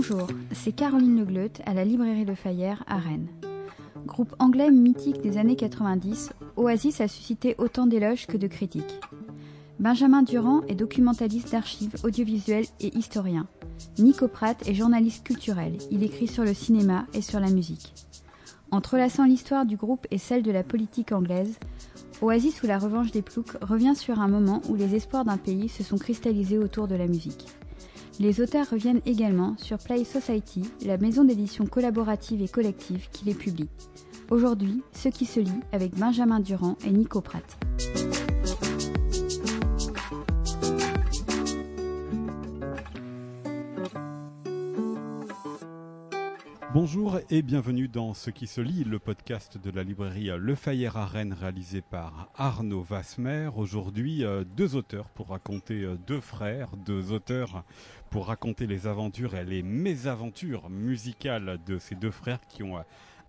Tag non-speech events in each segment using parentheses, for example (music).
Bonjour, c'est Caroline Legleut à la librairie Le Fayère à Rennes. Groupe anglais mythique des années 90, Oasis a suscité autant d'éloges que de critiques. Benjamin Durand est documentaliste d'archives audiovisuelles et historien. Nico Pratt est journaliste culturel. Il écrit sur le cinéma et sur la musique. Entrelaçant l'histoire du groupe et celle de la politique anglaise, Oasis ou la revanche des ploucs revient sur un moment où les espoirs d'un pays se sont cristallisés autour de la musique. Les auteurs reviennent également sur Play Society, la maison d'édition collaborative et collective qui les publie. Aujourd'hui, Ce qui se lit avec Benjamin Durand et Nico Pratt. Bonjour et bienvenue dans Ce qui se lit, le podcast de la librairie Le Fayère à Rennes réalisé par Arnaud Vasmer. Aujourd'hui, euh, deux auteurs pour raconter euh, deux frères, deux auteurs pour raconter les aventures et les mésaventures musicales de ces deux frères qui ont euh,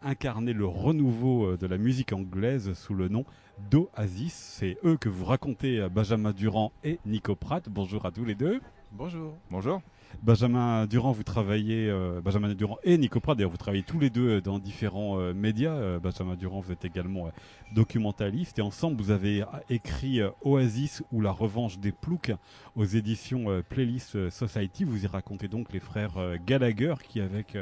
incarné le renouveau de la musique anglaise sous le nom d'Oasis. C'est eux que vous racontez Benjamin Durand et Nico Pratt. Bonjour à tous les deux. Bonjour. Bonjour. Benjamin Durand, vous travaillez, euh, Benjamin Durand et Nico Prat, d'ailleurs, vous travaillez tous les deux euh, dans différents euh, médias. Benjamin Durand, vous êtes également documentaliste et ensemble, vous avez écrit Oasis ou la revanche des ploucs aux éditions Playlist Society. Vous y racontez donc les frères Gallagher qui, avec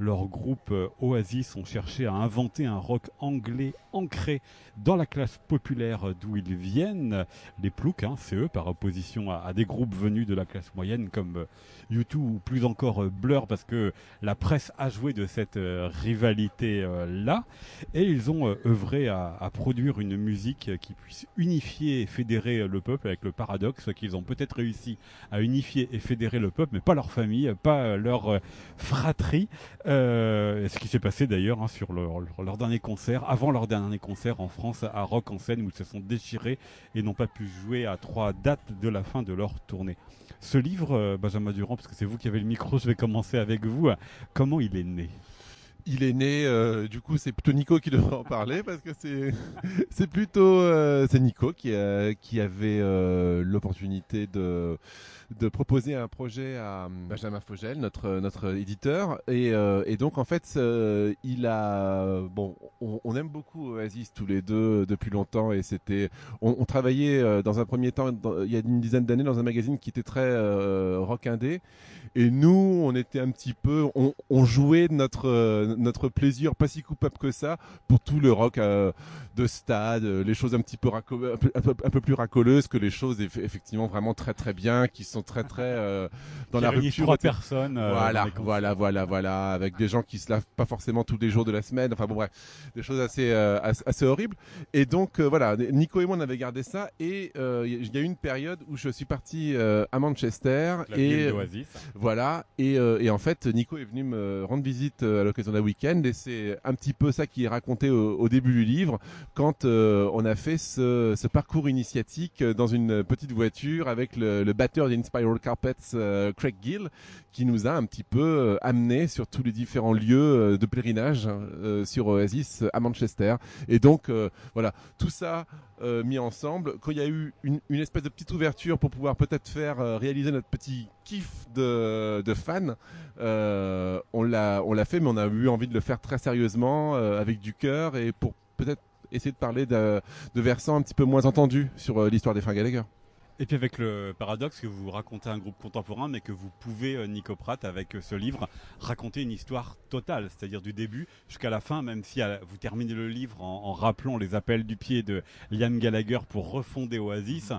leur groupe Oasis, ont cherché à inventer un rock anglais ancré dans la classe populaire d'où ils viennent. Les ploucs, hein, c'est eux, par opposition à, des groupes venus de la classe moyenne comme YouTube ou plus encore euh, Blur parce que la presse a joué de cette euh, rivalité euh, là et ils ont œuvré à, produire une musique qui puisse unifier et fédérer le peuple avec le paradoxe qu'ils ont peut-être réussi à unifier et fédérer le peuple mais pas leur famille, pas leur fratrie. Ce qui s'est passé d'ailleurs hein, sur leur, dernier concert, avant leur dernier concert en France à Rock en scène où ils se sont déchirés et n'ont pas pu jouer à trois dates de la fin de leur tournée. Ce livre, euh, Benjamin Durand, parce que c'est vous qui avez le micro, je vais commencer avec vous. Comment il est né? Il est né, euh, du coup, c'est plutôt Nico qui devrait en parler parce que c'est (laughs) c'est plutôt euh, c'est Nico qui qui avait l'opportunité de de proposer un projet à Benjamin Fogel, notre notre éditeur, et, euh, et donc en fait euh, il a bon, on, on, aime beaucoup Oasis tous les deux depuis longtemps. Et c'était on, on, travaillait euh, dans un premier temps il y a une dizaine d'années dans un magazine qui était très rock indé. Et nous on était un petit peu on, on jouait notre notre plaisir pas si coupable que ça pour tout le rock de stade, les choses un petit peu un peu, un peu plus racoleuses que les choses effectivement vraiment très très bien qui sont très très euh, dans la rupture. Trois personnes. Euh, voilà, voilà, voilà, voilà, avec des gens qui se lavent pas forcément tous les jours de la semaine. Enfin bon bref, des choses assez euh, assez, horribles. Et donc voilà, Nico et moi on avait gardé ça. Et il y a eu une période où je suis parti à Manchester et voilà. Et, et en fait Nico est venu me rendre visite à l'occasion d'un week-end et c'est un petit peu ça qui est raconté au, début du livre quand on a fait ce, parcours initiatique dans une petite voiture avec le, le batteur d'Inspire Spiral Carpets, euh, Craig Gill, qui nous a un petit peu euh, amené sur tous les différents lieux euh, de pèlerinage sur Oasis à Manchester. Et donc voilà, tout ça mis ensemble. Quand il y a eu une, espèce de petite ouverture pour pouvoir peut-être faire réaliser notre petit kiff de, de fans, on l'a on l'a fait, mais on a eu envie de le faire très sérieusement, avec du cœur et pour peut-être essayer de parler de, de versants un petit peu moins entendus sur l'histoire des frères Gallagher. Et puis avec le paradoxe que vous racontez un groupe contemporain, mais que vous pouvez, euh, Nico avec euh, ce livre, raconter une histoire totale, c'est-à-dire du début jusqu'à la fin, même si vous terminez le livre en rappelant les appels du pied de Liam Gallagher pour refonder Oasis.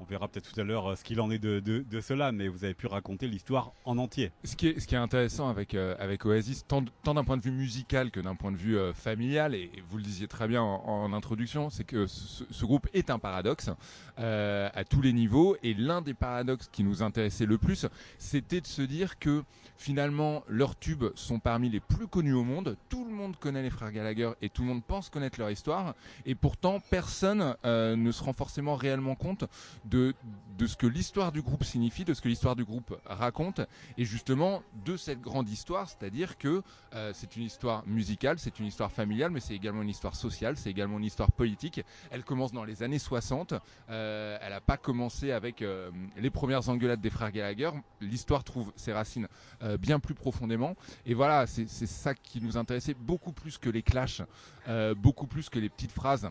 On verra peut-être tout à l'heure euh, ce qu'il en est de, cela, mais vous avez pu raconter l'histoire en entier. Ce qui est, intéressant avec, euh, Oasis, tant, tant d'un point de vue musical que d'un point de vue euh, familial, et, vous le disiez très bien en, introduction, c'est que ce, groupe est un paradoxe à tous les niveaux, et l'un des paradoxes qui nous intéressait le plus, c'était de se dire que finalement leurs tubes sont parmi les plus connus au monde, tout le monde connaît les frères Gallagher et tout le monde pense connaître leur histoire, et pourtant personne ne se rend forcément réellement compte de ce que l'histoire du groupe signifie, de ce que l'histoire du groupe raconte, et justement de cette grande histoire, c'est-à-dire que euh, c'est une histoire musicale, c'est une histoire familiale, mais c'est également une histoire sociale, c'est également une histoire politique. Elle commence dans les années 60, euh, elle n'a pas commencé avec euh, les premières engueulades des frères Gallagher, l'histoire trouve ses racines bien plus profondément, et voilà, c'est ça qui nous intéressait beaucoup plus que les clashs, beaucoup plus que les petites phrases,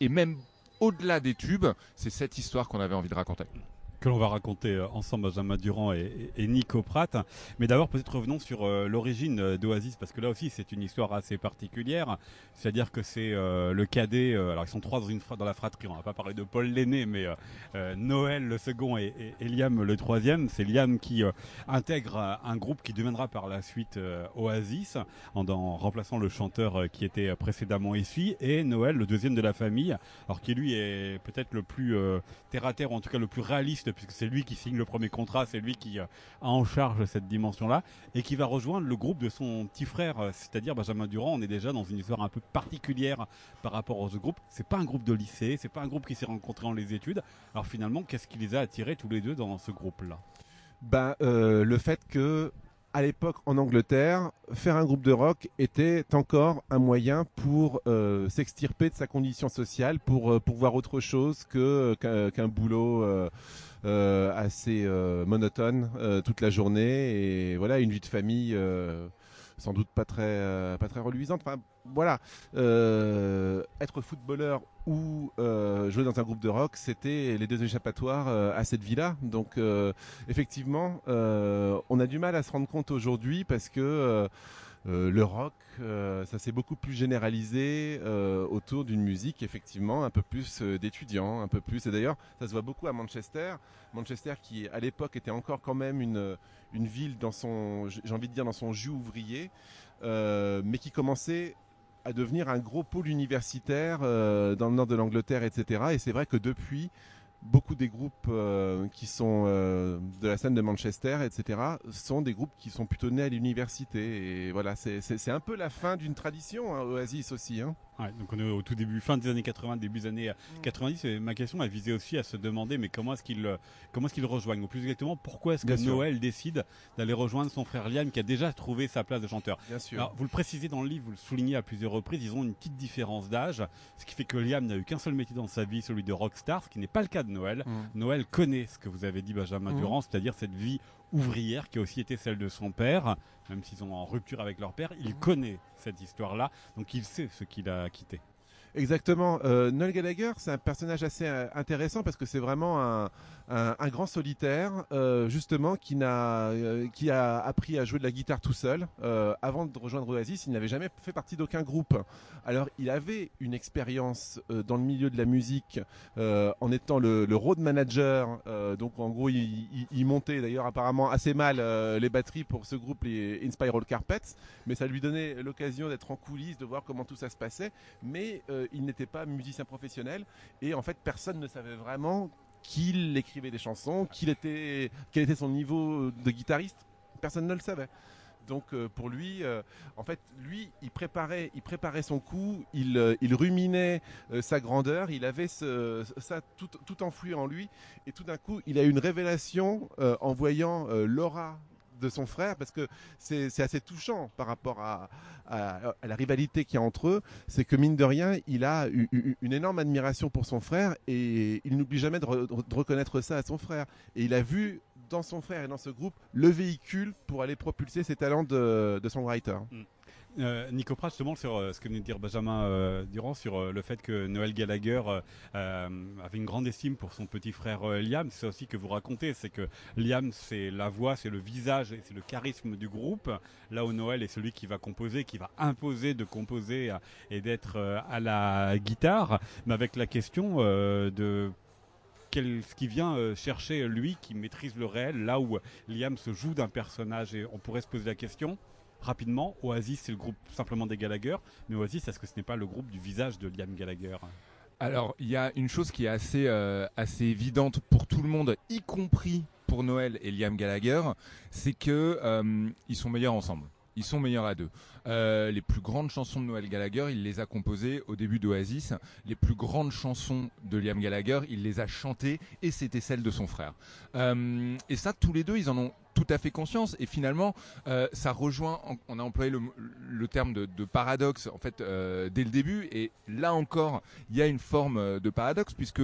et même au-delà des tubes, c'est cette histoire qu'on avait envie de raconter que l'on va raconter euh, ensemble, Benjamin Durand et, Nico Pratt. Mais d'abord, peut-être revenons sur euh, l'origine euh, d'Oasis, parce que là aussi, c'est une histoire assez particulière. C'est-à-dire que c'est le cadet, alors ils sont trois dans, la fratrie, on va pas parler de Paul l'aîné, mais Noël le second et, et, Liam le troisième. C'est Liam qui intègre un groupe qui deviendra par la suite Oasis, en, remplaçant le chanteur qui était précédemment ici, et Noël, le deuxième de la famille, alors qui lui est peut-être le plus terre à terre, ou en tout cas le plus réaliste puisque c'est lui qui signe le premier contrat, c'est lui qui euh, a en charge cette dimension-là, et qui va rejoindre le groupe de son petit frère, euh, c'est-à-dire Benjamin Durand. On est déjà dans une histoire un peu particulière par rapport aux groupe. C'est pas un groupe de lycée, c'est pas un groupe qui s'est rencontré dans les études. Alors finalement, qu'est-ce qui les a attirés tous les deux dans ce groupe-là? Ben, euh, le fait que à l'époque en Angleterre, faire un groupe de rock était encore un moyen pour s'extirper de sa condition sociale, pour, pour voir autre chose que qu'un qu boulot assez euh, monotone euh, toute la journée et voilà une vie de famille sans doute pas très pas très reluisante. Enfin voilà, être footballeur ou euh, jouer dans un groupe de rock, c'était les deux échappatoires euh, à cette vie-là. Donc euh, effectivement, on a du mal à se rendre compte aujourd'hui parce que le rock, ça s'est beaucoup plus généralisé autour d'une musique, effectivement, un peu plus d'étudiants, un peu plus. Et d'ailleurs, ça se voit beaucoup à Manchester. Manchester qui, à l'époque, était encore quand même une, une ville dans son, j'ai envie de dire, dans son jus ouvrier, mais qui commençait à devenir un gros pôle universitaire euh, dans le nord de l'Angleterre, etc. Et c'est vrai que depuis, beaucoup des groupes euh, qui sont euh, de la scène de Manchester, etc., sont des groupes qui sont plutôt nés à l'université. Et voilà, c'est un peu la fin d'une tradition, hein, Oasis aussi. Hein. Ouais, donc on est au tout début, fin des années 80, début des années 90. Et ma question, elle visait aussi à se demander, mais comment est-ce qu'ils, comment est-ce qu'ils rejoignent Ou plus exactement, pourquoi est-ce que Bien Noël sûr. décide d'aller rejoindre son frère Liam, qui a déjà trouvé sa place de chanteur? Bien sûr. Alors, vous le précisez dans le livre, vous le soulignez à plusieurs reprises, ils ont une petite différence d'âge, ce qui fait que Liam n'a eu qu'un seul métier dans sa vie, celui de rockstar, ce qui n'est pas le cas de Noël. Mmh. Noël connaît ce que vous avez dit, Benjamin mmh. Durand, c'est-à-dire cette vie ouvrière qui a aussi été celle de son père, même s'ils sont en rupture avec leur père, il connaît cette histoire-là, donc il sait ce qu'il a quitté. Exactement. Euh, Noel Gallagher, c'est un personnage assez euh, intéressant parce que c'est vraiment un, grand solitaire, euh, justement, euh, qui a appris à jouer de la guitare tout seul. Avant de rejoindre Oasis, il n'avait jamais fait partie d'aucun groupe. Alors, il avait une expérience dans le milieu de la musique en étant le, road manager. donc, en gros, il, il montait d'ailleurs apparemment assez mal les batteries pour ce groupe, les Inspiral Carpets. Mais ça lui donnait l'occasion d'être en coulisses, de voir comment tout ça se passait. Mais il n'était pas musicien professionnel et en fait personne ne savait vraiment qu'il écrivait des chansons, qu'il était, quel était son niveau de guitariste. Personne ne le savait. Donc euh, pour lui, euh, en fait, lui, il préparait, il préparait son coup, il, euh, ruminait sa grandeur, il avait ça tout, tout enfui en lui, et tout d'un coup, il a eu une révélation en voyant l'aura de son frère parce que c'est assez touchant par rapport à, à, la rivalité qu'il y a entre eux. C'est que mine de rien, il a eu, une énorme admiration pour son frère et il n'oublie jamais de, reconnaître ça à son frère. Et il a vu dans son frère et dans ce groupe le véhicule pour aller propulser ses talents de, de songwriter. Mm. Euh, Nico justement, sur euh, ce que nous dire Benjamin euh, Durand, sur euh, le fait que Noël Gallagher avait une grande estime pour son petit frère Liam. C'est aussi que vous racontez, c'est que Liam, c'est la voix, c'est le visage, c'est le charisme du groupe. Là où Noël est celui qui va composer, qui va imposer de composer et d'être à la guitare. Mais avec la question de ce qui vient chercher lui qui maîtrise le réel, là où Liam se joue d'un personnage. Et on pourrait se poser la question rapidement, Oasis c'est le groupe simplement des Gallagher, mais Oasis est-ce que ce n'est pas le groupe du visage de Liam Gallagher? Alors, il y a une chose qui est assez, euh, assez évidente pour tout le monde, y compris pour Noël et Liam Gallagher, c'est que euh, ils sont meilleurs ensemble. Ils sont meilleurs à deux. Euh, les plus grandes chansons de Noël Gallagher, il les a composées au début d'Oasis. Les plus grandes chansons de Liam Gallagher, il les a chantées et c'était celles de son frère. Et ça, tous les deux, ils en ont tout à fait conscience. Et finalement, euh, ça rejoint. On a employé le, terme de, paradoxe en fait dès le début. Et là encore, il y a une forme de paradoxe puisque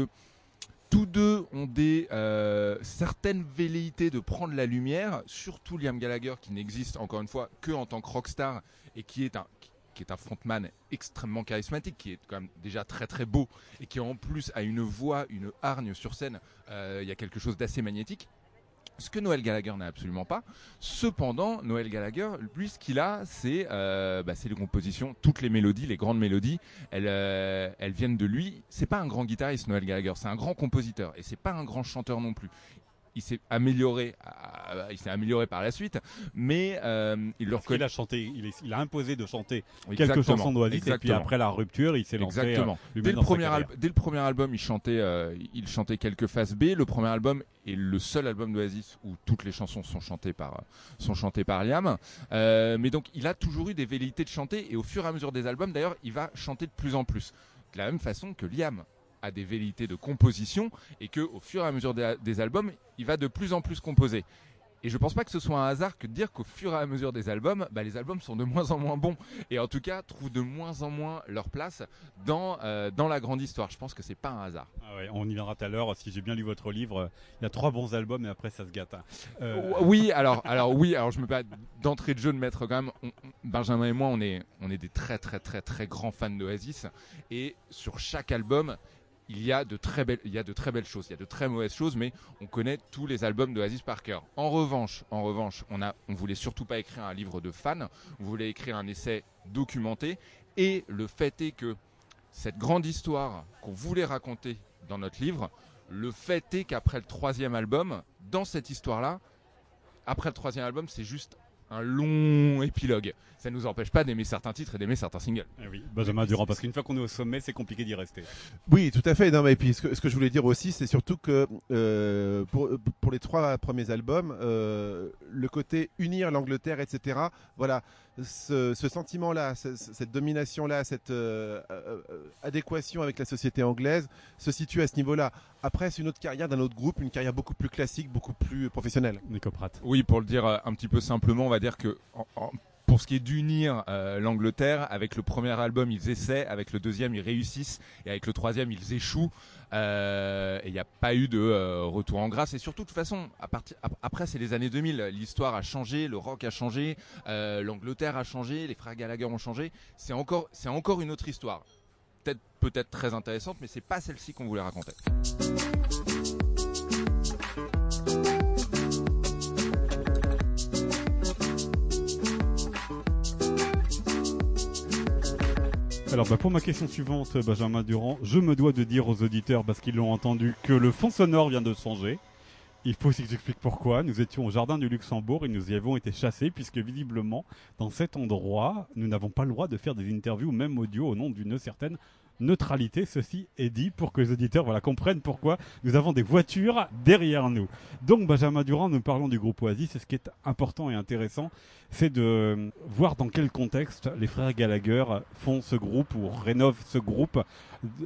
tous deux ont des euh, certaines velléités de prendre la lumière, surtout Liam Gallagher qui n'existe encore une fois que en tant que rockstar et qui est un qui est un frontman extrêmement charismatique, qui est quand même déjà très très beau et qui en plus a une voix, une hargne sur scène. Euh, il y a quelque chose d'assez magnétique ce que Noël Gallagher n'a absolument pas. Cependant, Noël Gallagher, lui, ce qu'il a, c'est euh, bah, les compositions, toutes les mélodies, les grandes mélodies, elles, euh, elles viennent de lui. C'est pas un grand guitariste, Noël Gallagher, c'est un grand compositeur et c'est pas un grand chanteur non plus il s'est amélioré, euh, il s'est amélioré par la suite, mais euh, il le reconnaît. Il a chanté, il, a imposé de chanter quelques chansons d'Oasis et puis après la rupture, il s'est lancé. Euh, Exactement. dès, le premier dès le premier album, il chantait, il chantait quelques faces B. Le premier album est le seul album d'Oasis où toutes les chansons sont chantées par, sont chantées par Liam. mais donc, il a toujours eu des velléités de chanter et au fur et à mesure des albums, d'ailleurs, il va chanter de plus en plus. De la même façon que Liam a des velléités de composition et que au fur et à mesure des, albums, il va de plus en plus composer. Et je pense pas que ce soit un hasard que de dire qu'au fur et à mesure des albums, bah, les albums sont de moins en moins bons et en tout cas trouvent de moins en moins leur place dans euh, dans la grande histoire. Je pense que c'est pas un hasard. Ah ouais, on y viendra tout à l'heure. Si j'ai bien lu votre livre, il y a trois bons albums et après ça se gâte. Hein. Euh, oui, alors alors oui, alors je me pas d'entrée de jeu de mettre quand même. Benjamin et moi, on est on est des très très très très grands fans d'Oasis et sur chaque album il y a de très belles, choses, il y a de très mauvaises choses, mais on connaît tous les albums de Oasis par cœur. En revanche, on a, voulait surtout pas écrire un livre de fans, on voulait écrire un essai documenté, et le fait est que cette grande histoire qu'on voulait raconter dans notre livre, le fait est qu'après le troisième album, dans cette histoire-là, après le troisième album, c'est juste un long épilogue. Ça ne nous empêche pas d'aimer certains titres et d'aimer certains singles. Eh oui, Benjamin Durand, parce qu'une fois qu'on est au sommet, c'est compliqué d'y rester. Oui, tout à fait. Non, mais puis ce que, je voulais dire aussi, c'est surtout que euh, pour, pour les trois premiers albums, euh, le côté unir l'Angleterre, etc. Voilà, ce, sentiment-là, cette domination-là, cette euh, adéquation avec la société anglaise se situe à ce niveau-là. Après, c'est une autre carrière d'un autre groupe, une carrière beaucoup plus classique, beaucoup plus professionnelle. Nico Pratt. Oui, pour le dire un petit peu simplement, on va dire que pour ce qui est d'unir euh, l'Angleterre, avec le premier album ils essaient, avec le deuxième ils réussissent, et avec le troisième ils échouent. Euh, et il n'y a pas eu de euh, retour en grâce. Et surtout, de toute façon, après c'est les années 2000, l'histoire a changé, le rock a changé, l'Angleterre a changé, les frères Gallagher ont changé. C'est encore, c'est encore une autre histoire. Peut-être, peut-être très intéressante, mais c'est pas celle-ci qu'on voulait raconter. Alors bah, pour ma question suivante, Benjamin Durand, je me dois de dire aux auditeurs, parce qu'ils l'ont entendu, que le fond sonore vient de changer. Il faut aussi que j'explique pourquoi. Nous étions au jardin du Luxembourg et nous y avons été chassés puisque visiblement, dans cet endroit, nous n'avons pas le droit de faire des interviews, même audio, au nom d'une certaine neutralité. Ceci est dit pour que les auditeurs voilà, comprennent pourquoi nous avons des voitures derrière nous. Donc Benjamin Durand, nous parlons du groupe Oasis. Et ce qui est important et intéressant, c'est de voir dans quel contexte les frères Gallagher font ce groupe ou rénovent ce groupe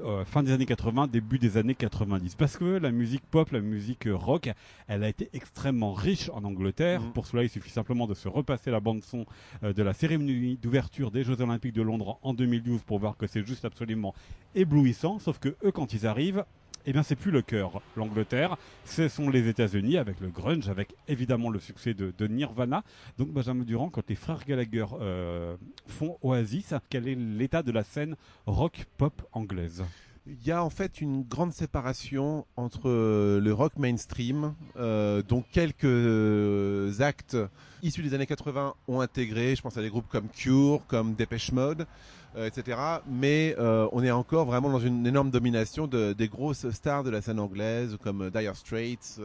euh, fin des années 80, début des années 90. Parce que la musique pop, la musique rock, elle a été extrêmement riche en Angleterre. Mm. Pour cela, il suffit simplement de se repasser la bande son euh, de la cérémonie d'ouverture des Jeux Olympiques de Londres en 2012 pour voir que c'est juste absolument éblouissant. Sauf que eux, quand ils arrivent, eh bien c'est plus le cœur, l'Angleterre, ce sont les États-Unis avec le grunge, avec évidemment le succès de, Nirvana. Donc Benjamin Durand, quand les frères Gallagher euh, font Oasis, quel est l'état de la scène rock pop anglaise? Il y a en fait une grande séparation entre euh, le rock mainstream, euh, dont quelques actes issus des années 80 ont intégré, je pense à des groupes comme Cure, comme Depeche Mode, euh, etc. Mais euh, on est encore vraiment dans une énorme domination de, des grosses stars de la scène anglaise, comme Dire Straits,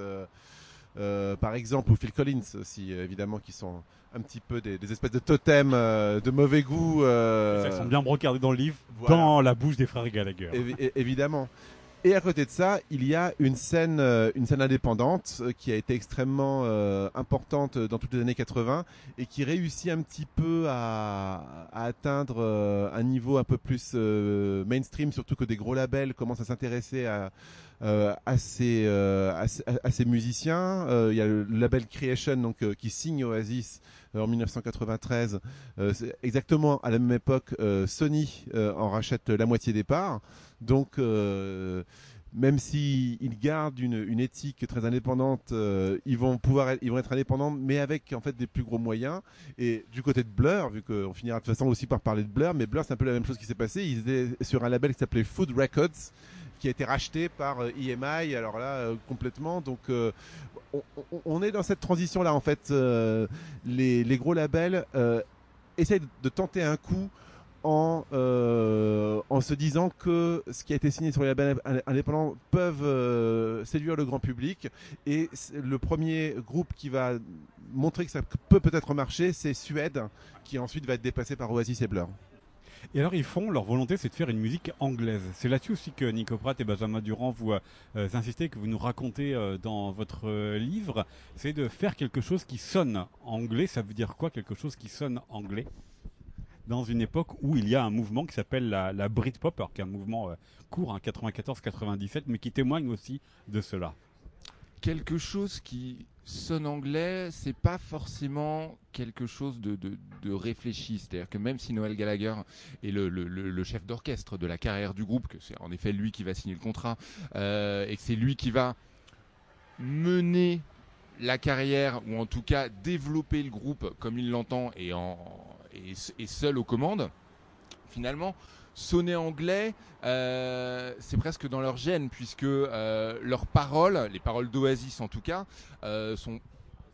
euh, par exemple, ou Phil Collins aussi, évidemment, qui sont un petit peu des, espèces de totems de mauvais goût. Euh... Ça sont bien brocardés dans le livre, dans la bouche des frères Gallagher. évidemment. Et à côté de ça, il y a une scène, euh, une scène indépendante euh, qui a été extrêmement euh, importante dans toutes les années 80 et qui réussit un petit peu à, à atteindre euh, un niveau un peu plus euh, mainstream, surtout que des gros labels commencent à s'intéresser à, euh, à, ces, euh, à, ces- musiciens. Euh, il y a le label Creation donc, euh, qui signe Oasis euh, en 1993. Euh, c'est exactement à la même époque, euh, Sony euh, en rachète la moitié des parts. Donc, euh, même si ils gardent une, une éthique très indépendante, euh, ils vont pouvoir, ils vont être indépendants, mais avec en fait des plus gros moyens. Et du côté de Blur, vu qu'on finira de toute façon aussi par parler de Blur, mais Blur c'est un peu la même chose qui s'est passé. Ils étaient sur un label qui s'appelait Food Records, qui a été racheté par euh, EMI. Alors là, complètement. Donc on, est dans cette transition là en fait. Les, les gros labels essayent de tenter un coup en, euh, en se disant que ce qui a été signé sur les labels indépendants peuvent euh, séduire le grand public. Et le premier groupe qui va montrer que ça peut peut-être marcher, c'est Suède, qui ensuite va être dépassé par Oasis et Blur. Et alors ils font, leur volonté c'est de faire une musique anglaise. C'est là-dessus aussi que Nico Pratt et Benjamin Durand vous euh, insistez, que vous nous racontez euh, dans votre livre, c'est de faire quelque chose qui sonne anglais. Ça veut dire quoi quelque chose qui sonne anglais? Dans une époque où il y a un mouvement qui s'appelle la, la Britpop, alors qui est un mouvement euh, court, hein, 94-97, mais qui témoigne aussi de cela. quelque chose qui sonne anglais, c'est pas forcément quelque chose de, réfléchi. C'est-à-dire que même si Noël Gallagher est le chef d'orchestre de la carrière du groupe, que c'est en effet lui qui va signer le contrat, euh, et que c'est lui qui va mener la carrière, ou en tout cas développer le groupe comme il l'entend et, en, et, et seul aux commandes, finalement, sonner anglais, euh, c'est presque dans leur gène, puisque euh, leurs paroles, les paroles d'Oasis en tout cas, euh, sont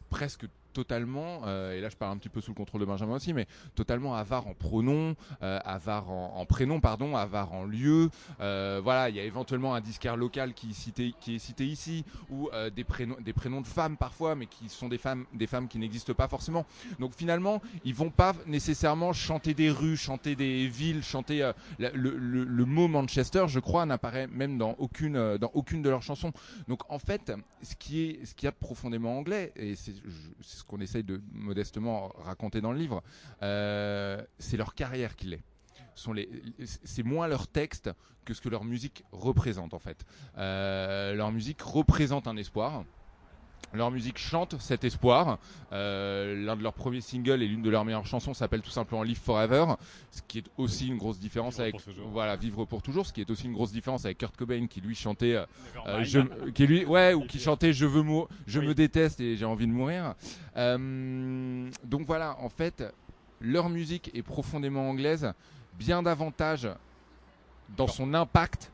presque totalement, euh, et là je parle un petit peu sous le contrôle de Benjamin aussi, mais totalement avare en pronoms, euh, avare en, en prénom, pardon, avare en lieu. Euh, voilà, il y a éventuellement un disquaire local qui est cité, qui est cité ici, ou euh, des prénoms, des prénoms de femmes parfois, mais qui sont des femmes, des femmes qui n'existent pas forcément. Donc finalement, ils vont pas nécessairement chanter des rues, chanter des villes, chanter euh, le, le- le mot Manchester, je crois, n'apparaît même dans aucune, euh, dans aucune de leurs chansons. Donc en fait, ce qui est, ce qu'il y a profondément anglais, et c'est ce qu'on essaye de modestement raconter dans le livre, euh, c'est leur carrière qui l'est. C'est moins leur texte que ce que leur musique représente en fait. Euh, leur musique représente un espoir. Leur musique chante cet espoir. Euh, L'un de leurs premiers singles et l'une de leurs meilleures chansons s'appelle tout simplement Live Forever, ce qui est aussi une grosse différence Vivre avec voilà Vivre pour toujours, ce qui est aussi une grosse différence avec Kurt Cobain qui lui chantait euh, euh, je, qui lui, ouais, ou qui chantait Je veux mou- je Oui. me déteste et j'ai envie de mourir. Euh, donc voilà, en fait, leur musique est profondément anglaise, bien davantage dans son impact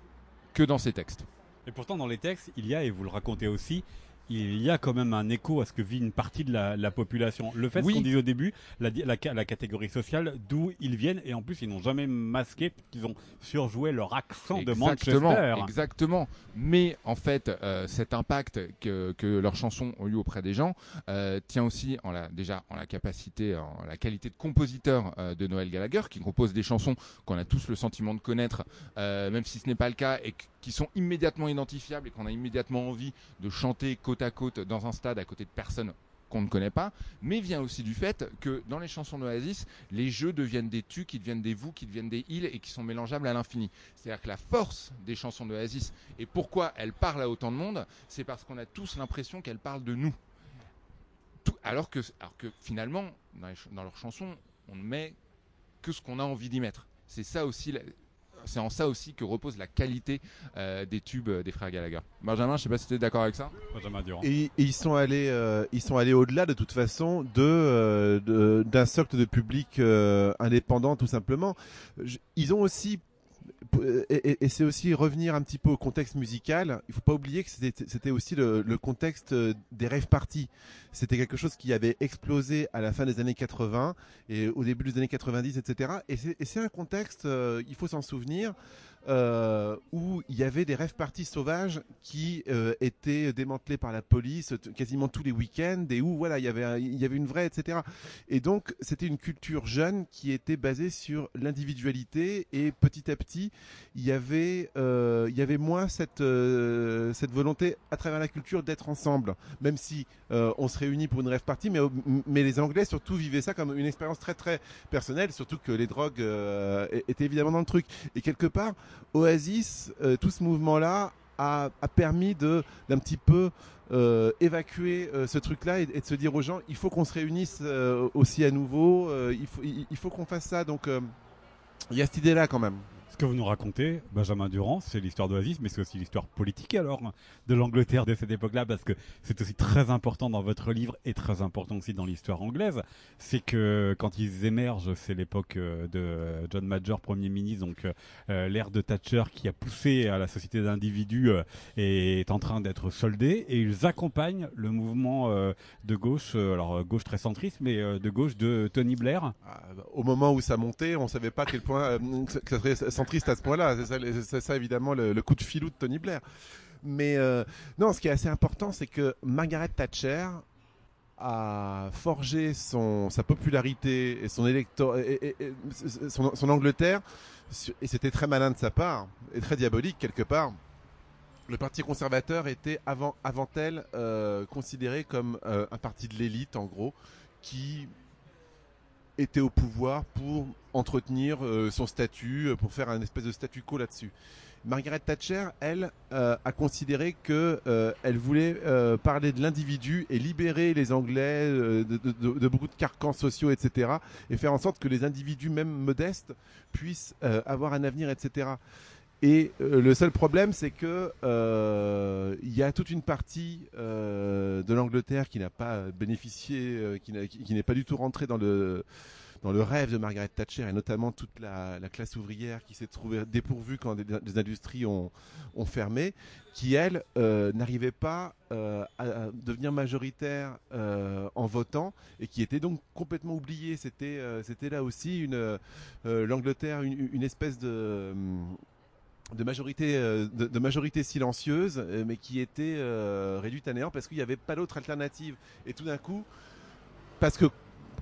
que dans ses textes. Et pourtant, dans les textes, il y a, et vous le racontez aussi, il y a quand même un écho à ce que vit une partie de la, la population. Le fait, Oui. qu'on disait au début, la, catégorie sociale, d'où ils viennent, et en plus, ils n'ont jamais masqué, qu'ils ont surjoué leur accent de Manchester. exactement. Mais en fait, euh, cet impact que, que leurs chansons ont eu auprès des gens euh, tient aussi en la, déjà en la capacité, en la qualité de compositeur euh, de Noël Gallagher, qui compose des chansons qu'on a tous le sentiment de connaître, même si ce n'est pas le cas, et qu- qui sont immédiatement identifiables et qu'on a immédiatement envie de chanter côte à côte dans un stade à côté de personnes qu'on ne connaît pas, mais vient aussi du fait que dans les chansons d'Oasis, les jeux deviennent des tu, qui deviennent des vous, qui deviennent des ils et qui sont mélangeables à l'infini. C'est-à-dire que la force des chansons d'Oasis et pourquoi elles parlent à autant de monde, c'est parce qu'on a tous l'impression qu'elles parlent de nous. Alors, que, finalement, dans, dans leurs chansons, on ne met que ce qu'on a envie d'y mettre. C'est ça aussi. C'est en ça aussi que repose la qualité euh, des tubes euh, des frères Gallagher. Benjamin, je sais pas si tu es d'accord avec ça. Benjamin Durand. Et, et ils sont allés, euh, ils sont allés au-delà de toute façon de euh, d'un socle de public euh, indépendant tout simplement. Je- ils ont aussi et, c'est aussi revenir un petit peu au contexte musical. Il faut pas oublier que c'était aussi le, le contexte euh, des rêves parties. C'était quelque chose qui avait explosé à la fin des années 80 et au début des années 90, etc. Et c'est et c'est un contexte, euh, il faut s'en souvenir, euh, où il y avait des rêves parties sauvages qui euh, étaient démantelés par la police quasiment tous les week-ends et où voilà il y avait il y avait une vraie etc. Et donc c'était une culture jeune qui était basée sur l'individualité et petit à petit il y avait, euh, il y avait moins cette, euh, cette volonté à travers la culture d'être ensemble, même si euh, on se réunit pour une rêve partie, mais, mais les Anglais surtout vivaient ça comme une expérience très très personnelle, surtout que les drogues étaient évidemment dans le truc. Et quelque part, Oasis, tout ce mouvement-là a, a, permis de d'un petit peu évacuer ce truc-là et, de se dire aux gens, il faut qu'on se réunisse aussi à nouveau, il faut, il faut qu'on fasse ça. Donc il y a cette idée-là quand même. Ce que vous nous racontez, Benjamin Durand, c'est l'histoire d'Oasis, mais c'est aussi l'histoire politique alors de l'Angleterre de cette époque-là, parce que c'est aussi très important dans votre livre et très important aussi dans l'histoire anglaise. C'est que quand ils émergent, c'est l'époque euh, de John Major, Premier ministre, donc euh, l'ère de Thatcher qui a poussé à la société d'individus euh, est en train d'être soldée, et ils accompagnent le mouvement de gauche, alors gauche très centriste, mais de gauche de Tony Blair. Ah, au moment où ça montait, on savait pas à quel point ça serait triste à ce point-là. C'est ça, évidemment le, coup de filou de Tony Blair. Mais euh, non, ce qui est assez important, c'est que Margaret Thatcher a forgé son, sa popularité et son électeur, et, son, Angleterre, et c'était très malin de sa part, et très diabolique quelque part. Le Parti conservateur était avant, avant elle euh, considéré comme euh, un parti de l'élite, en gros, qui était au pouvoir pour entretenir euh, son statut, euh, pour faire un espèce de statu quo là-dessus. Margaret Thatcher, elle, euh, a considéré que elle voulait parler de l'individu et libérer les Anglais de, de, beaucoup de carcans sociaux, etc., et faire en sorte que les individus, même modestes, puissent avoir un avenir, etc. Et le seul problème, c'est que il y a toute une partie de l'Angleterre qui n'a pas bénéficié, qui n'est pas du tout rentré dans le dans le rêve de Margaret Thatcher et notamment toute la, classe ouvrière qui s'est trouvée dépourvue quand des, industries ont, fermé, qui elle euh, n'arrivait pas euh, à, devenir majoritaire euh, en votant et qui était donc complètement oubliée. C'était c'était là aussi une l'Angleterre une, espèce de de majorité de, majorité silencieuse mais qui était réduite à néant parce qu'il n'y avait pas d'autre alternative et tout d'un coup parce que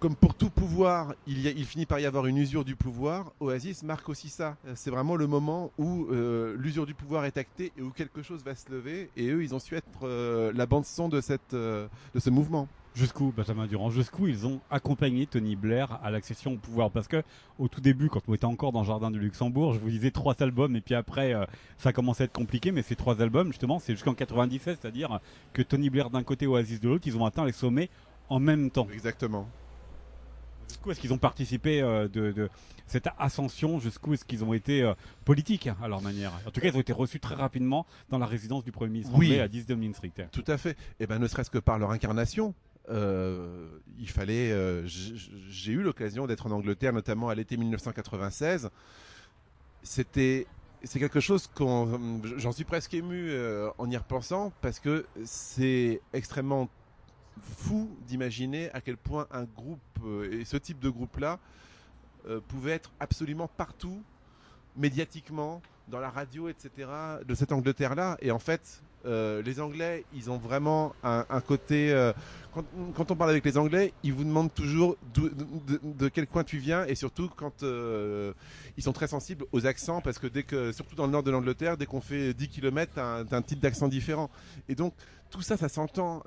comme pour tout pouvoir, il, il, finit par y avoir une usure du pouvoir. Oasis marque aussi ça. C'est vraiment le moment où euh, l'usure du pouvoir est actée et où quelque chose va se lever. Et eux, ils ont su être euh, la bande son de cette euh, de ce mouvement. Jusqu'où, Benjamin Durand, jusqu'où ils ont accompagné Tony Blair à l'accession au pouvoir? Parce que au tout début, quand on était encore dans le jardin du Luxembourg, je vous disais trois albums et puis après, ça commençait à être compliqué. Mais ces trois albums, justement, c'est jusqu'en 97, c'est-à-dire que Tony Blair d'un côté, Oasis de l'autre, ils ont atteint les sommets en même temps. Exactement. Jusqu'où est-ce qu'ils ont participé euh, de, cette ascension? Jusqu'où est-ce qu'ils ont été euh, politiques à leur manière? En tout cas, ils ont été reçus très rapidement dans la résidence du Premier ministre oui, à 10 Downing Street. Tout à fait. Et eh ben, ne serait-ce que par leur incarnation. Euh, il fallait. J'ai eu l'occasion d'être en Angleterre, notamment à l'été 1996. C'était c'est quelque chose qu'on, j'en suis presque ému en y repensant parce que c'est extrêmement fou d'imaginer à quel point un groupe euh, et ce type de groupe-là euh, pouvait être absolument partout, médiatiquement, dans la radio, etc., de cette Angleterre-là. Et en fait, euh, les Anglais, ils ont vraiment un, côté. quand, on parle avec les Anglais, ils vous demandent toujours de, quel coin tu viens et surtout quand ils sont très sensibles aux accents parce que dès que, surtout dans le nord de l'Angleterre, dès qu'on fait 10 km, t'as un, type d'accent différent. Et donc tout ça, ça s'entend.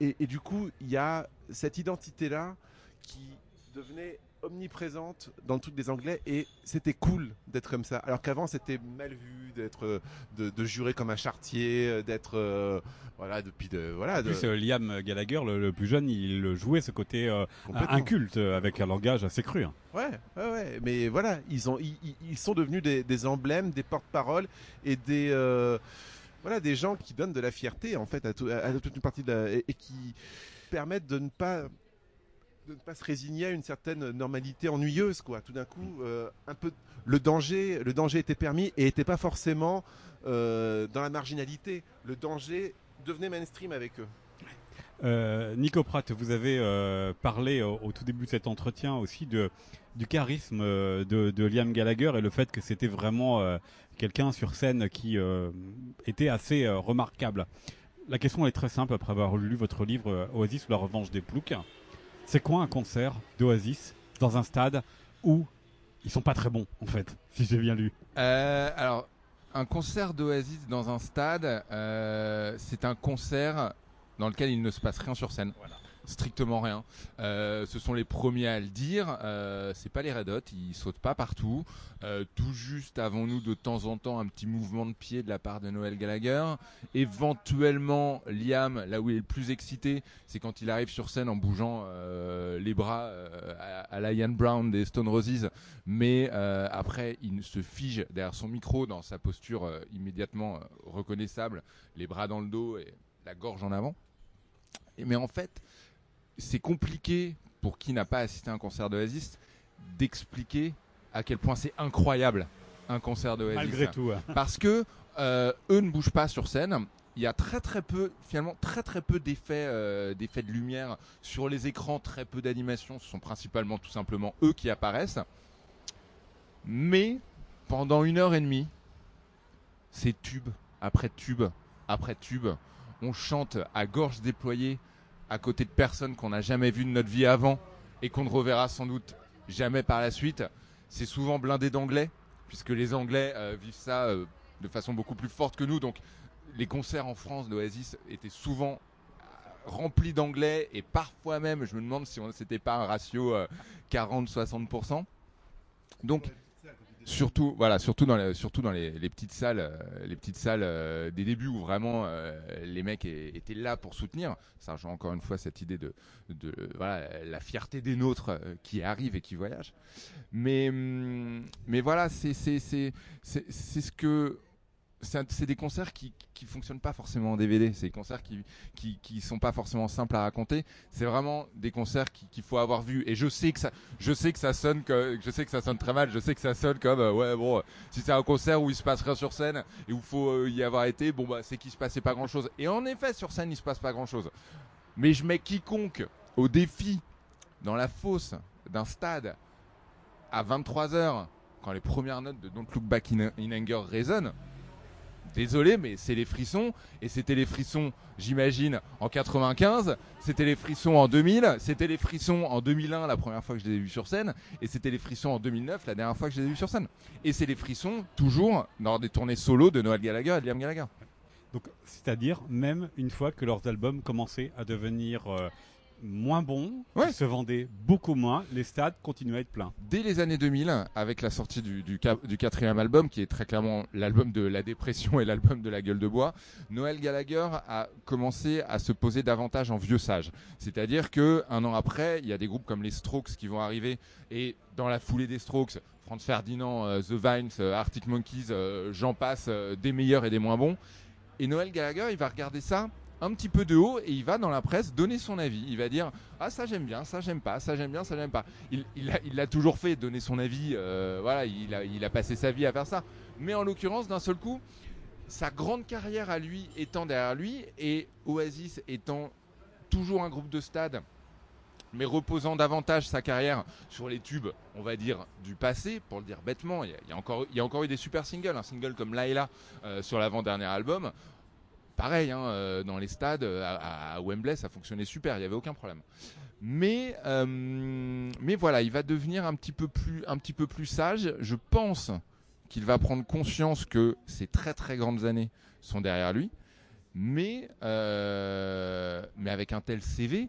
Et, et, du coup, il y a cette identité-là qui devenait omniprésente dans le truc des Anglais et c'était cool d'être comme ça. Alors qu'avant c'était mal vu d'être de, jurer comme un chartier, d'être euh, voilà depuis de voilà. De... plus, euh, Liam Gallagher, le, plus jeune, il jouait ce côté euh, inculte avec un langage assez cru. Hein. Ouais, ouais, ouais, mais voilà, ils ont ils, sont devenus des, emblèmes, des porte-paroles et des voilà des gens qui donnent de la fierté en fait à, toute une partie de la, et qui permettent de ne pas de ne pas se résigner à une certaine normalité ennuyeuse, quoi. Tout d'un coup, euh, un peu le danger, le danger était permis et n'était pas forcément euh, dans la marginalité. Le danger devenait mainstream avec eux. Euh, Nico Pratt, vous avez parlé au, tout début de cet entretien aussi de, du charisme de, Liam Gallagher et le fait que c'était vraiment quelqu'un sur scène qui était assez remarquable. La question est très simple après avoir lu votre livre Oasis ou la revanche des ploucs. C'est quoi un concert d'Oasis dans un stade où ils sont pas très bons en fait, si j'ai bien lu? Euh, alors, un concert d'Oasis dans un stade, euh, c'est un concert dans lequel il ne se passe rien sur scène. Strictement rien. Euh, ce sont les premiers à le dire. Euh, c'est pas les Red Hot, ils sautent pas partout. Euh, tout juste avons-nous de temps en temps un petit mouvement de pied de la part de Noël Gallagher. Éventuellement, Liam, là où il est le plus excité, c'est quand il arrive sur scène en bougeant euh, les bras à, à Ian Brown des Stone Roses. Mais après, il se fige derrière son micro dans sa posture immédiatement reconnaissable, les bras dans le dos et la gorge en avant. Mais en fait, c'est compliqué pour qui n'a pas assisté à un concert d'Oasis d'expliquer à quel point c'est incroyable un concert d'Oasis. Malgré tout. hein. Parce que euh, eux ne bougent pas sur scène. Il y a très très peu, finalement très très peu d'effets, euh, d'effets de lumière sur les écrans, très peu d'animation. Ce sont principalement tout simplement eux qui apparaissent. Mais pendant une heure et demie, c'est tube après tube après tube. On chante à gorge déployée à côté de personnes qu'on n'a jamais vues de notre vie avant et qu'on ne reverra sans doute jamais par la suite. C'est souvent blindé d'anglais, puisque les Anglais euh, vivent ça euh, de façon beaucoup plus forte que nous. Donc les concerts en France d'Oasis étaient souvent euh, remplis d'anglais et parfois même, je me demande si c'était pas un ratio euh, 40-60%. Donc surtout voilà surtout dans les, surtout dans les, petites salles euh, les petites salles euh, des débuts où vraiment euh, les mecs étaient là pour soutenir. Ça rejoint encore une fois cette idée de, voilà la fierté des nôtres euh, qui arrivent et qui voyagent. Mais hum, mais voilà c'est c'est c'est c'est ce que c'est des concerts qui qui fonctionnent pas forcément en DVD c'est des concerts qui qui sont pas forcément simples à raconter. C'est vraiment des concerts qui- qu'il faut avoir vu et je sais que ça je sais que ça sonne que je sais que ça sonne très mal. Je sais que ça sonne comme euh, ouais bon si c'est un concert où il se passe rien sur scène et où faut euh, y avoir été bon bah c'est qu'il se passait pas grand chose et en effet sur scène il se passe pas grand chose mais je mets quiconque au défi dans la fosse d'un stade à 23h quand les premières notes de Don't Look Back in, in Anger résonnent Désolé, mais c'est les frissons. Et c'était les frissons, j'imagine, en 95. C'était les frissons en 2000. C'était les frissons en 2001, la première fois que je les ai vus sur scène. Et c'était les frissons en 2009, la dernière fois que je les ai vus sur scène. Et c'est les frissons, toujours, dans des tournées solo de Noël Gallagher et de Liam Gallagher. Donc, c'est-à-dire même une fois que leurs albums commençaient à devenir euh, moins Ouais. ils se vendaient beaucoup moins, les stades continuaient à être pleins. Dès les années 2000, avec la sortie du, du, cap- du quatrième album, qui est très clairement l'album de la dépression et l'album de la gueule de bois, Noël Gallagher a commencé à se poser davantage en vieux sage. C'est-à-dire que un an après, il y a des groupes comme les Strokes qui vont arriver et dans la foulée des Strokes, Franz Ferdinand, euh, The Vines, euh, Arctic Monkeys, euh, j'en passe, des meilleurs et des moins bons. Et Noël Gallagher, il va regarder ça un petit peu de haut et il va dans la presse donner son avis. Il va dire ah ça j'aime bien, ça j'aime pas, ça j'aime bien, ça j'aime pas. Il il l'a toujours fait, donner son avis. euh, voilà, il a a passé sa vie à faire ça. Mais en l'occurrence, d'un seul coup, sa grande carrière à lui étant derrière lui et Oasis étant toujours un groupe de stade mais reposant davantage sa carrière sur les tubes, on va dire, du passé, pour le dire bêtement. Il y a, a encore, a eu des super singles, un single comme Laila euh, sur l'avant-dernier album. Pareil, hein, euh, dans les stades, euh, à, Wembley, ça fonctionnait super, il n'y avait aucun problème. Mais, euh, mais voilà, il va devenir un petit peu plus, un petit peu plus sage. Je pense qu'il va prendre conscience que ces très très grandes années sont derrière lui. Mais, mais avec un tel CV,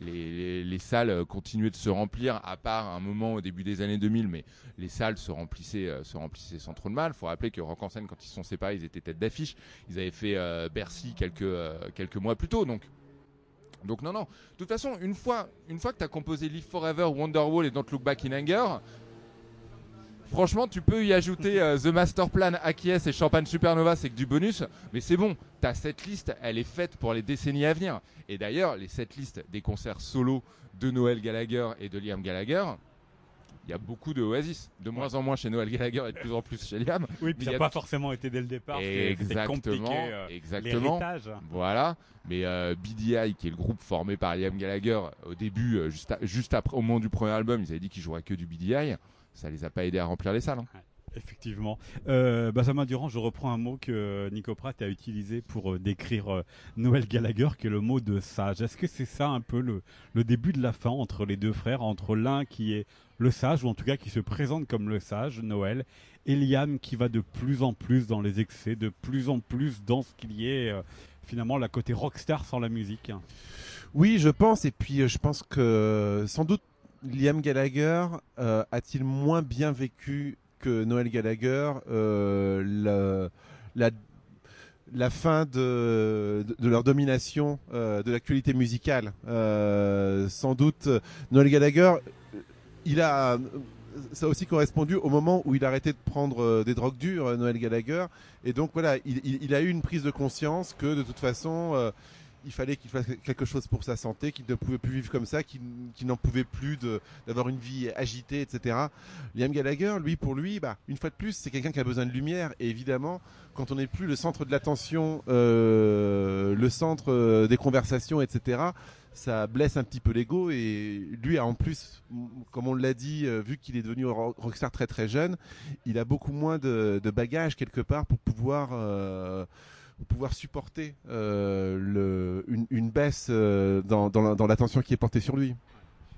les, les- les salles continuaient de se remplir, à part un moment au début des années 2000, mais les salles se remplissaient, euh, se remplissaient sans trop de mal. Faut rappeler que Rock en scène, quand ils se sont séparés, ils étaient tête d'affiche. Ils avaient fait euh, Bercy quelques, euh, quelques mois plus tôt. Donc, donc non, non. De toute façon, une fois, une fois que tu as composé Live Forever, Wonderwall et Don't Look Back in Anger, franchement, tu peux y ajouter euh, The Master Plan, Acquiesce et Champagne Supernova, c'est que du bonus. Mais c'est bon, ta cette liste, elle est faite pour les décennies à venir. Et d'ailleurs, les sept listes des concerts solo de Noël Gallagher et de Liam Gallagher, il y a beaucoup de Oasis. De moins en moins chez Noël Gallagher et de plus en plus chez Liam. Oui, puis il ça n'a a pas forcément été dès le départ. Exactement, compliqué. euh, exactement. Voilà, mais euh, BDI, qui est le groupe formé par Liam Gallagher, au début, juste, à- juste après, au moment du premier album, ils avaient dit qu'ils joueraient que du BDI. Ça les a pas aidés à remplir les salles. hein. Effectivement. Euh, Benjamin Durand, je reprends un mot que Nico Pratt a utilisé pour euh, décrire euh, Noël Gallagher, qui est le mot de sage. Est-ce que c'est ça un peu le, le début de la fin entre les deux frères, entre l'un qui est le sage, ou en tout cas qui se présente comme le sage, Noël, et Liam qui va de plus en plus dans les excès, de plus en plus dans ce qu'il y est euh, finalement la côté rockstar sans la musique? Oui, je pense, et puis euh, je pense que sans doute Liam Gallagher euh, a-t-il moins bien vécu que Noël Gallagher euh, la, fin de, leur domination euh, de l'actualité musicale? Sans doute, Noël Gallagher, il a ça a aussi correspondu au moment où il a arrêté de prendre des drogues dures, Noël Gallagher. Et donc voilà, il, a eu une prise de conscience que de toute façon, il fallait qu'il fasse quelque chose pour sa santé, qu'il ne pouvait plus vivre comme ça, qu'il qu n'en pouvait plus d'avoir une vie agitée, etc. Liam Gallagher, lui, pour lui, bah, une fois de plus, c'est quelqu'un qui a besoin de lumière. Et évidemment, quand on n'est plus le centre de l'attention, euh, le centre euh, des conversations, etc., ça blesse un petit peu l'ego et lui a en plus, comme on l'a dit, euh, vu qu'il est devenu rockstar très très jeune, il a beaucoup moins de, de bagages quelque part pour pouvoir euh, pour pouvoir supporter euh, le, une, une, baisse euh, dans, dans, l'attention qui est portée sur lui.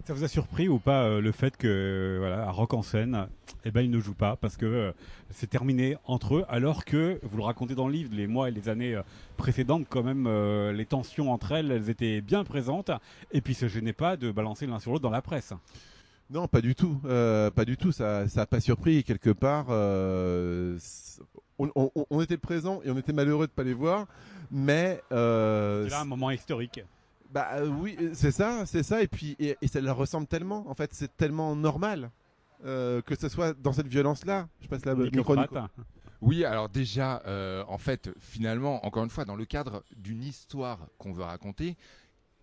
Ça vous a surpris ou pas euh, le fait que voilà à Rock en scène, eh ben il ne joue pas parce que euh, c'est terminé entre eux, alors que vous le racontez dans le livre, les mois et les années euh, précédentes, quand même, euh, les tensions entre elles, elles étaient bien présentes, et puis se gênaient pas de balancer l'un sur l'autre dans la presse. Non, pas du tout, euh, pas du tout. Ça, ça a pas surpris quelque part. On, on, on, était présents et on était malheureux de pas les voir, mais euh, c'est là un moment historique. Bah euh, oui, c'est ça, c'est ça, et puis et, et, ça leur ressemble tellement. En fait, c'est tellement normal euh, que ce soit dans cette violence-là. Je passe la micro. Oui, alors déjà, euh, en fait, finalement, encore une fois, dans le cadre d'une histoire qu'on veut raconter,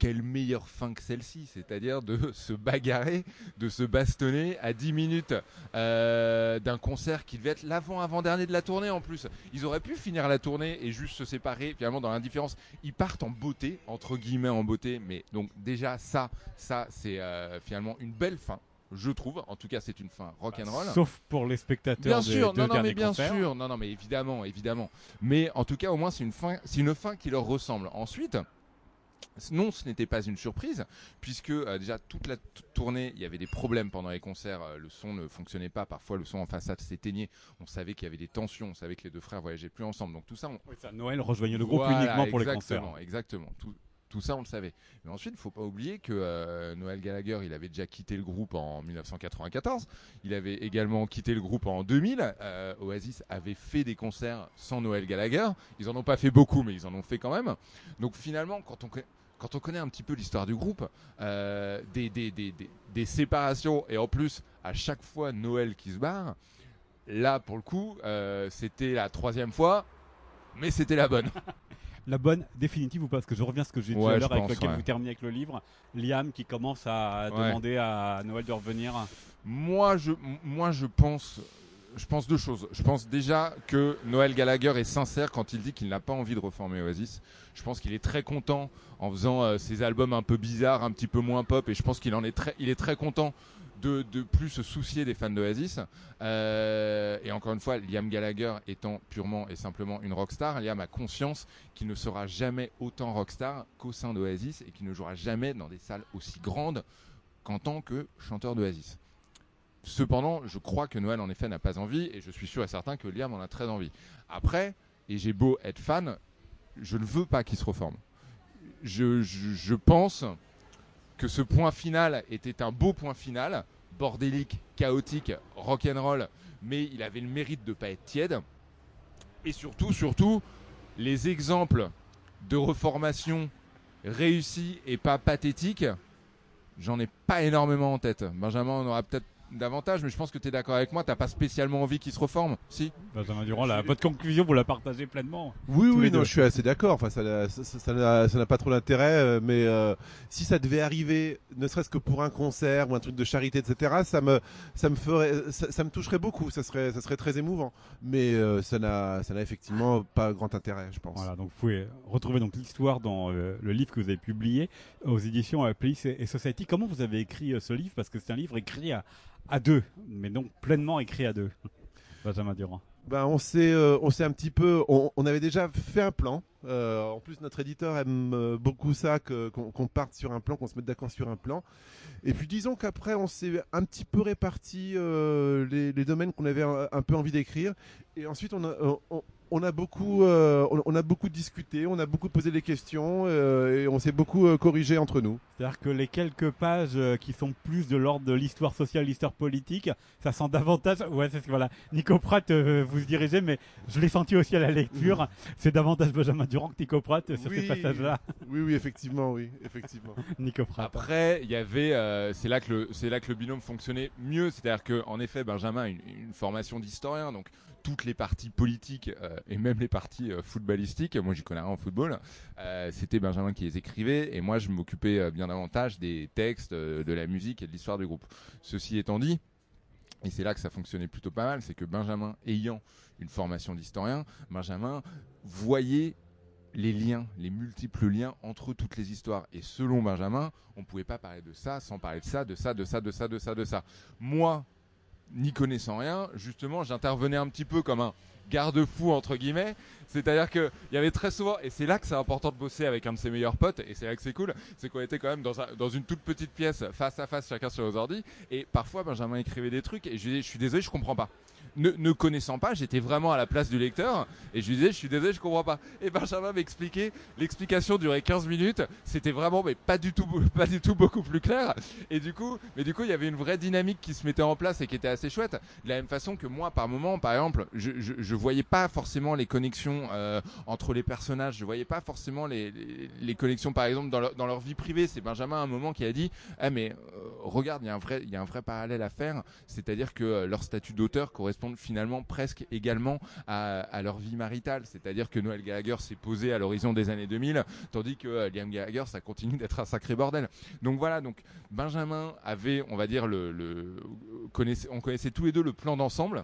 quelle meilleure fin que celle-ci, c'est-à-dire de (laughs) se bagarrer, de se bastonner à 10 minutes euh, d'un concert qui devait être l'avant-avant-dernier de la tournée en plus. Ils auraient pu finir la tournée et juste se séparer finalement dans l'indifférence. Ils partent en beauté, entre guillemets en beauté, mais donc déjà ça, ça c'est euh, finalement une belle fin je trouve. En tout cas, c'est une fin rock and roll. Sauf pour les spectateurs. Bien sûr, non, non, mais bien concerts. sûr, non, non, mais évidemment, évidemment. Mais en tout cas, au moins, c'est une fin, c'est une fin qui leur ressemble. Ensuite. Non, ce n'était pas une surprise, puisque euh, déjà toute la tournée, il y avait des problèmes pendant les concerts, euh, le son ne fonctionnait pas, parfois le son en façade s'éteignait, on savait qu'il y avait des tensions, on savait que les deux frères voyageaient plus ensemble, donc tout ça... On... Oui, ça Noël rejoignait le groupe voilà, uniquement pour exactement, les concerts. Exactement, tout, tout ça, on le savait. Mais ensuite, il faut pas oublier que euh, Noël Gallagher, il avait déjà quitté le groupe en 1994. Il avait également quitté le groupe en 2000. Euh, Oasis avait fait des concerts sans Noël Gallagher. Ils en ont pas fait beaucoup, mais ils en ont fait quand même. Donc finalement, quand on quand on connaît un petit peu l'histoire du groupe, euh, des, des, des, des, séparations et en plus à chaque fois Noël qui se barre, là pour le coup, euh, c'était la troisième fois, mais c'était la bonne. (laughs) la bonne définitive ou pas Parce que je reviens à ce que j'ai dit ouais, à l'heure avec lequel ouais. vous terminez avec le livre. Liam qui commence à Ouais. demander à Noël de revenir. Moi, je, moi, je pense, je pense deux choses. Je pense déjà que Noël Gallagher est sincère quand il dit qu'il n'a pas envie de reformer Oasis. Je pense qu'il est très content en faisant euh, ces albums un peu bizarres, un petit peu moins pop, et je pense qu'il en est très, il est très content de, plus se soucier des fans d'Oasis. Euh, et encore une fois, Liam Gallagher étant purement et simplement une rockstar, Liam a conscience qu'il ne sera jamais autant rockstar qu'au sein d'Oasis et qu'il ne jouera jamais dans des salles aussi grandes qu'en tant que chanteur d'Oasis. Cependant, je crois que Noël en effet n'a pas envie et je suis sûr et certain que Liam en a très envie. Après, et j'ai beau être fan, je ne veux pas qu'il se reforme. Je, pense que ce point final était un beau point final, bordélique, chaotique, rock'n'roll, mais il avait le mérite de ne pas être tiède. Et surtout, surtout, les exemples de reformation réussis et pas pathétiques, j'en ai pas énormément en tête. Benjamin on aura peut-être davantage, mais je pense que tu es d'accord avec moi, t'as pas spécialement envie qu'il se reforme, si? Benjamin Durand, la, votre conclusion, vous la partagez pleinement. Oui, oui, non, deux. je suis assez d'accord. Enfin, ça, n'a- ça, ça, ça pas trop d'intérêt, euh, mais euh, si ça devait arriver, ne serait-ce que pour un concert ou un truc de charité, etc., ça me, ça me ferait, ça, me toucherait beaucoup. Ça serait, ça serait très émouvant. Mais euh, ça n'a, ça n'a effectivement pas grand intérêt, je pense. Voilà, donc vous pouvez retrouver donc l'histoire dans euh, le livre que vous avez publié aux éditions Police et, et Society. Comment vous avez écrit ce livre? Parce que c'est un livre écrit à, à deux, mais donc pleinement écrit à deux. (laughs) Benjamin Durand. Ben, on s'est euh, on s'est un petit peu on, avait déjà fait un plan. Euh, en plus notre éditeur aime euh, beaucoup ça qu'on parte sur un plan qu'on se mette d'accord sur un plan. Et puis disons qu'après on s'est un petit peu réparti les, domaines qu'on avait un, un, peu envie d'écrire. Et ensuite on a on, on a beaucoup, euh, on, a beaucoup discuté, on a beaucoup posé des questions euh, et on s'est beaucoup euh, corrigé entre nous. C'est-à-dire que les quelques pages euh, qui sont plus de l'ordre de l'histoire sociale, l'histoire politique, ça sent davantage. Ouais, c'est voilà. Nico Pratt, euh, vous se dirigez, mais je l'ai senti aussi à la lecture. Mmh. C'est davantage Benjamin Durand que Nico Pratt sur oui, ces passages-là. Oui, oui, effectivement, oui, effectivement. (laughs) Nico Pratt. Après, il y avait, euh, c'est là que le, c'est là que le binôme fonctionnait mieux. C'est-à-dire que, en effet, Benjamin a une, une formation d'historien, donc toutes les parties politiques euh, et même les parties euh, footballistiques, moi j'y connais rien en football, euh, c'était Benjamin qui les écrivait et moi je m'occupais bien davantage des textes, de la musique et de l'histoire du groupe. Ceci étant dit, et c'est là que ça fonctionnait plutôt pas mal, c'est que Benjamin ayant une formation d'historien, Benjamin voyait les liens, les multiples liens entre toutes les histoires. Et selon Benjamin, on pouvait pas parler de ça sans parler de ça, de ça, de ça, de ça, de ça, de ça. Moi, n'y connaissant rien, justement, j'intervenais un petit peu comme un garde-fou entre guillemets. C'est-à-dire que il y avait très souvent, et c'est là que c'est important de bosser avec un de ses meilleurs potes, et c'est là que c'est cool, c'est qu'on était quand même dans, un, dans une toute petite pièce, face à face, chacun sur nos ordi, et parfois Benjamin écrivait des trucs, et je disais, je suis désolé, je comprends pas. Ne, ne, connaissant pas, j'étais vraiment à la place du lecteur et je lui disais je suis désolé, je comprends pas. Et Benjamin m'expliquait, l'explication durait 15 minutes, c'était vraiment mais pas du tout (laughs) pas du tout beaucoup plus clair et du coup, mais du coup, il y avait une vraie dynamique qui se mettait en place et qui était assez chouette. De la même façon que moi par moment, par exemple, je je, je voyais pas forcément les connexions euh, entre les personnages, je voyais pas forcément les les, connexions par exemple dans leur, dans leur vie privée, c'est Benjamin à un moment qui a dit "Ah mais euh, regarde, il y a un vrai il y a un vrai parallèle à faire, c'est-à-dire que euh, leur statut d'auteur correspond finalement presque également à, leur vie maritale. C'est-à-dire que Noël Gallagher s'est posé à l'horizon des années 2000, tandis que euh, Liam Gallagher, ça continue d'être un sacré bordel. Donc voilà, donc Benjamin avait, on va dire, le, le connaissait, on connaissait tous les deux le plan d'ensemble.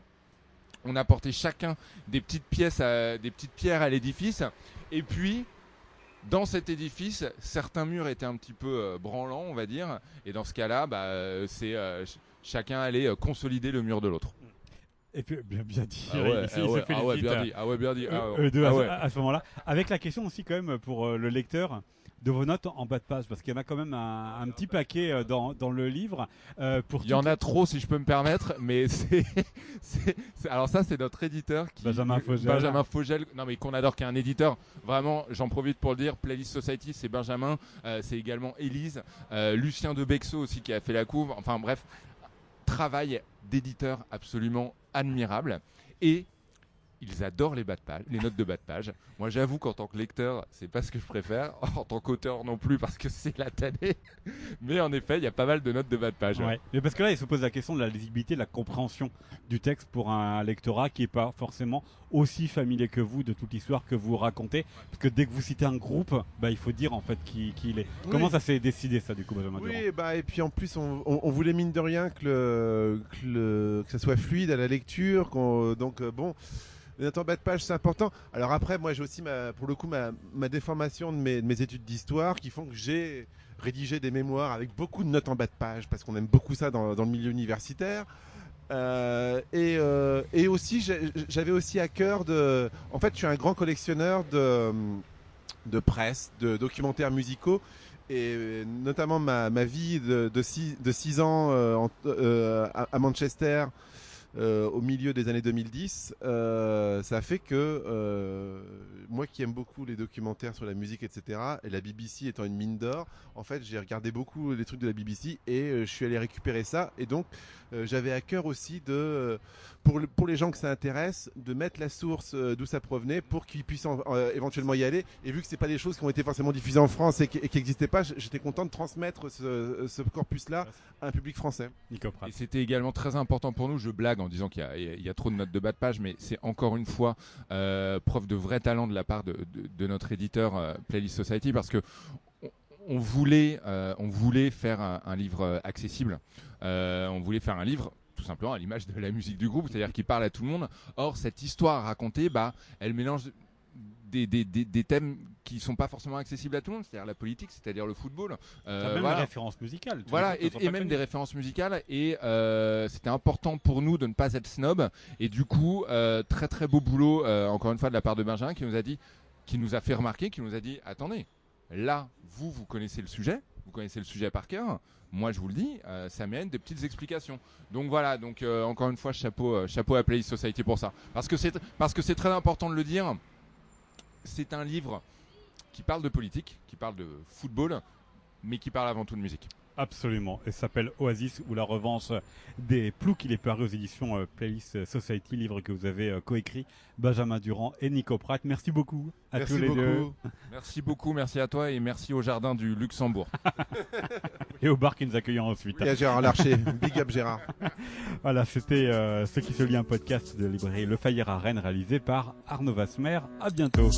On apportait chacun des petites pièces, des petites pierres à l'édifice, et puis dans cet édifice, certains murs étaient un petit peu euh, branlants, on va dire, et dans ce cas-là, bah, euh, c'est chacun allait consolider le mur de l'autre. Et puis bien, bien dit. Ah ouais, ah ouais, ah ouais, bien dit. Ah ouais, bien dit. Ah, à, ouais. à, ce moment-là, avec la question aussi quand même pour euh, le lecteur de vos notes en bas de page, parce qu'il y en a quand même un, un petit paquet euh, dans, dans le livre. Euh, pour Il y en a trop, si je peux me permettre, mais (laughs) c'est, alors ça, c'est notre éditeur qui, Benjamin Fogel. Benjamin Fogel, non mais qu'on adore, qui est un éditeur. Vraiment, j'en profite pour le dire. Playlist Society, c'est Benjamin, euh, c'est également Élise, euh, Lucien de Bexo aussi qui a fait la couve. Enfin bref, travail d'éditeur absolument admirable. Et ils adorent les bas de page, les notes de bas de page. Moi, j'avoue qu'en tant que lecteur, c'est pas ce que je préfère. (laughs) En tant qu'auteur non plus, parce que c'est la tannée. (laughs) Mais en effet, il y a pas mal de notes de bas de page. Ouais. Mais parce que là, il se pose la question de la lisibilité, de la compréhension du texte pour un lectorat qui est pas forcément aussi familier que vous de toute l'histoire que vous racontez. Parce que dès que vous citez un groupe, bah, il faut dire en fait qui, qui il est. Oui. Comment ça s'est décidé ça du coup, Benjamin Oui, Durand bah et puis en plus, on, on, on, voulait mine de rien que le, que, le, que ça soit fluide à la lecture. donc euh, bon les notes en bas de page, c'est important. Alors après, moi, j'ai aussi, pour le coup, ma, ma déformation de mes, de mes études d'histoire qui font que j'ai rédigé des mémoires avec beaucoup de notes en bas de page parce qu'on aime beaucoup ça dans, le milieu universitaire. Euh, et, euh, et aussi, j'avais aussi à cœur de. En fait, je suis un grand collectionneur de, presse, de documentaires musicaux et notamment ma, vie de, de, six, de six ans euh, à, Manchester euh, au milieu des années 2010, euh, ça fait que euh, moi qui aime beaucoup les documentaires sur la musique, etc., et la BBC étant une mine d'or, en fait, j'ai regardé beaucoup les trucs de la BBC et euh, je suis allé récupérer ça. Et donc, j'avais à cœur aussi de, euh, pour, le, pour les gens que ça intéresse, de mettre la source d'où ça provenait pour qu'ils puissent en, éventuellement y aller. Et vu que c'est pas des choses qui ont été forcément diffusées en France et qui n'existaient pas, j'étais content de transmettre ce, ce corpus-là à un public français. Et c'était également très important pour nous. Je blague en disant qu'il y, y, a trop de notes de bas de page, mais c'est encore une fois euh, preuve de vrai talent de la part de, de, de notre éditeur euh, Playlist Society parce que on, voulait, euh, on voulait faire un, un livre accessible. Euh, on voulait faire un livre tout simplement à l'image de la musique du groupe, c'est-à-dire qui parle à tout le monde. Or, cette histoire à raconter, bah, elle mélange des, des, des, des thèmes qui sont pas forcément accessibles à tout le monde, c'est-à-dire la politique, c'est-à-dire le football. Euh, même voilà. des références musicales. Voilà, et, même des références musicales. Et euh, c'était important pour nous de ne pas être snob. Et du coup, euh, très très beau boulot, euh, encore une fois, de la part de Benjamin, qui nous a dit, qui nous a fait remarquer, qui nous a dit, attendez, là, vous, vous connaissez le sujet, vous connaissez le sujet par cœur. Moi, je vous le dis, euh, ça mène des petites explications. Donc voilà, donc euh, encore une fois, chapeau, euh, chapeau à Play Society pour ça, parce que c'est parce que c'est très important de le dire. C'est un livre qui parle de politique, qui parle de football, mais qui parle avant tout de musique. Absolument. Et ça s'appelle Oasis ou la revanche des ploucs. Il est paru aux éditions euh, Playlist Society, livre que vous avez euh, coécrit Benjamin Durand et Nico Pratt. Merci beaucoup à Merci tous les deux. beaucoup. (laughs) Merci beaucoup, merci à toi et merci au Jardin du Luxembourg. (laughs) Et au bar qui nous accueillent ensuite. Et à Gérard Larcher. Big up Gérard. (laughs) Voilà, c'était euh, ce qui se lit un podcast de librairie Le Fayère à Rennes réalisé par Arnaud Vasmer. À bientôt.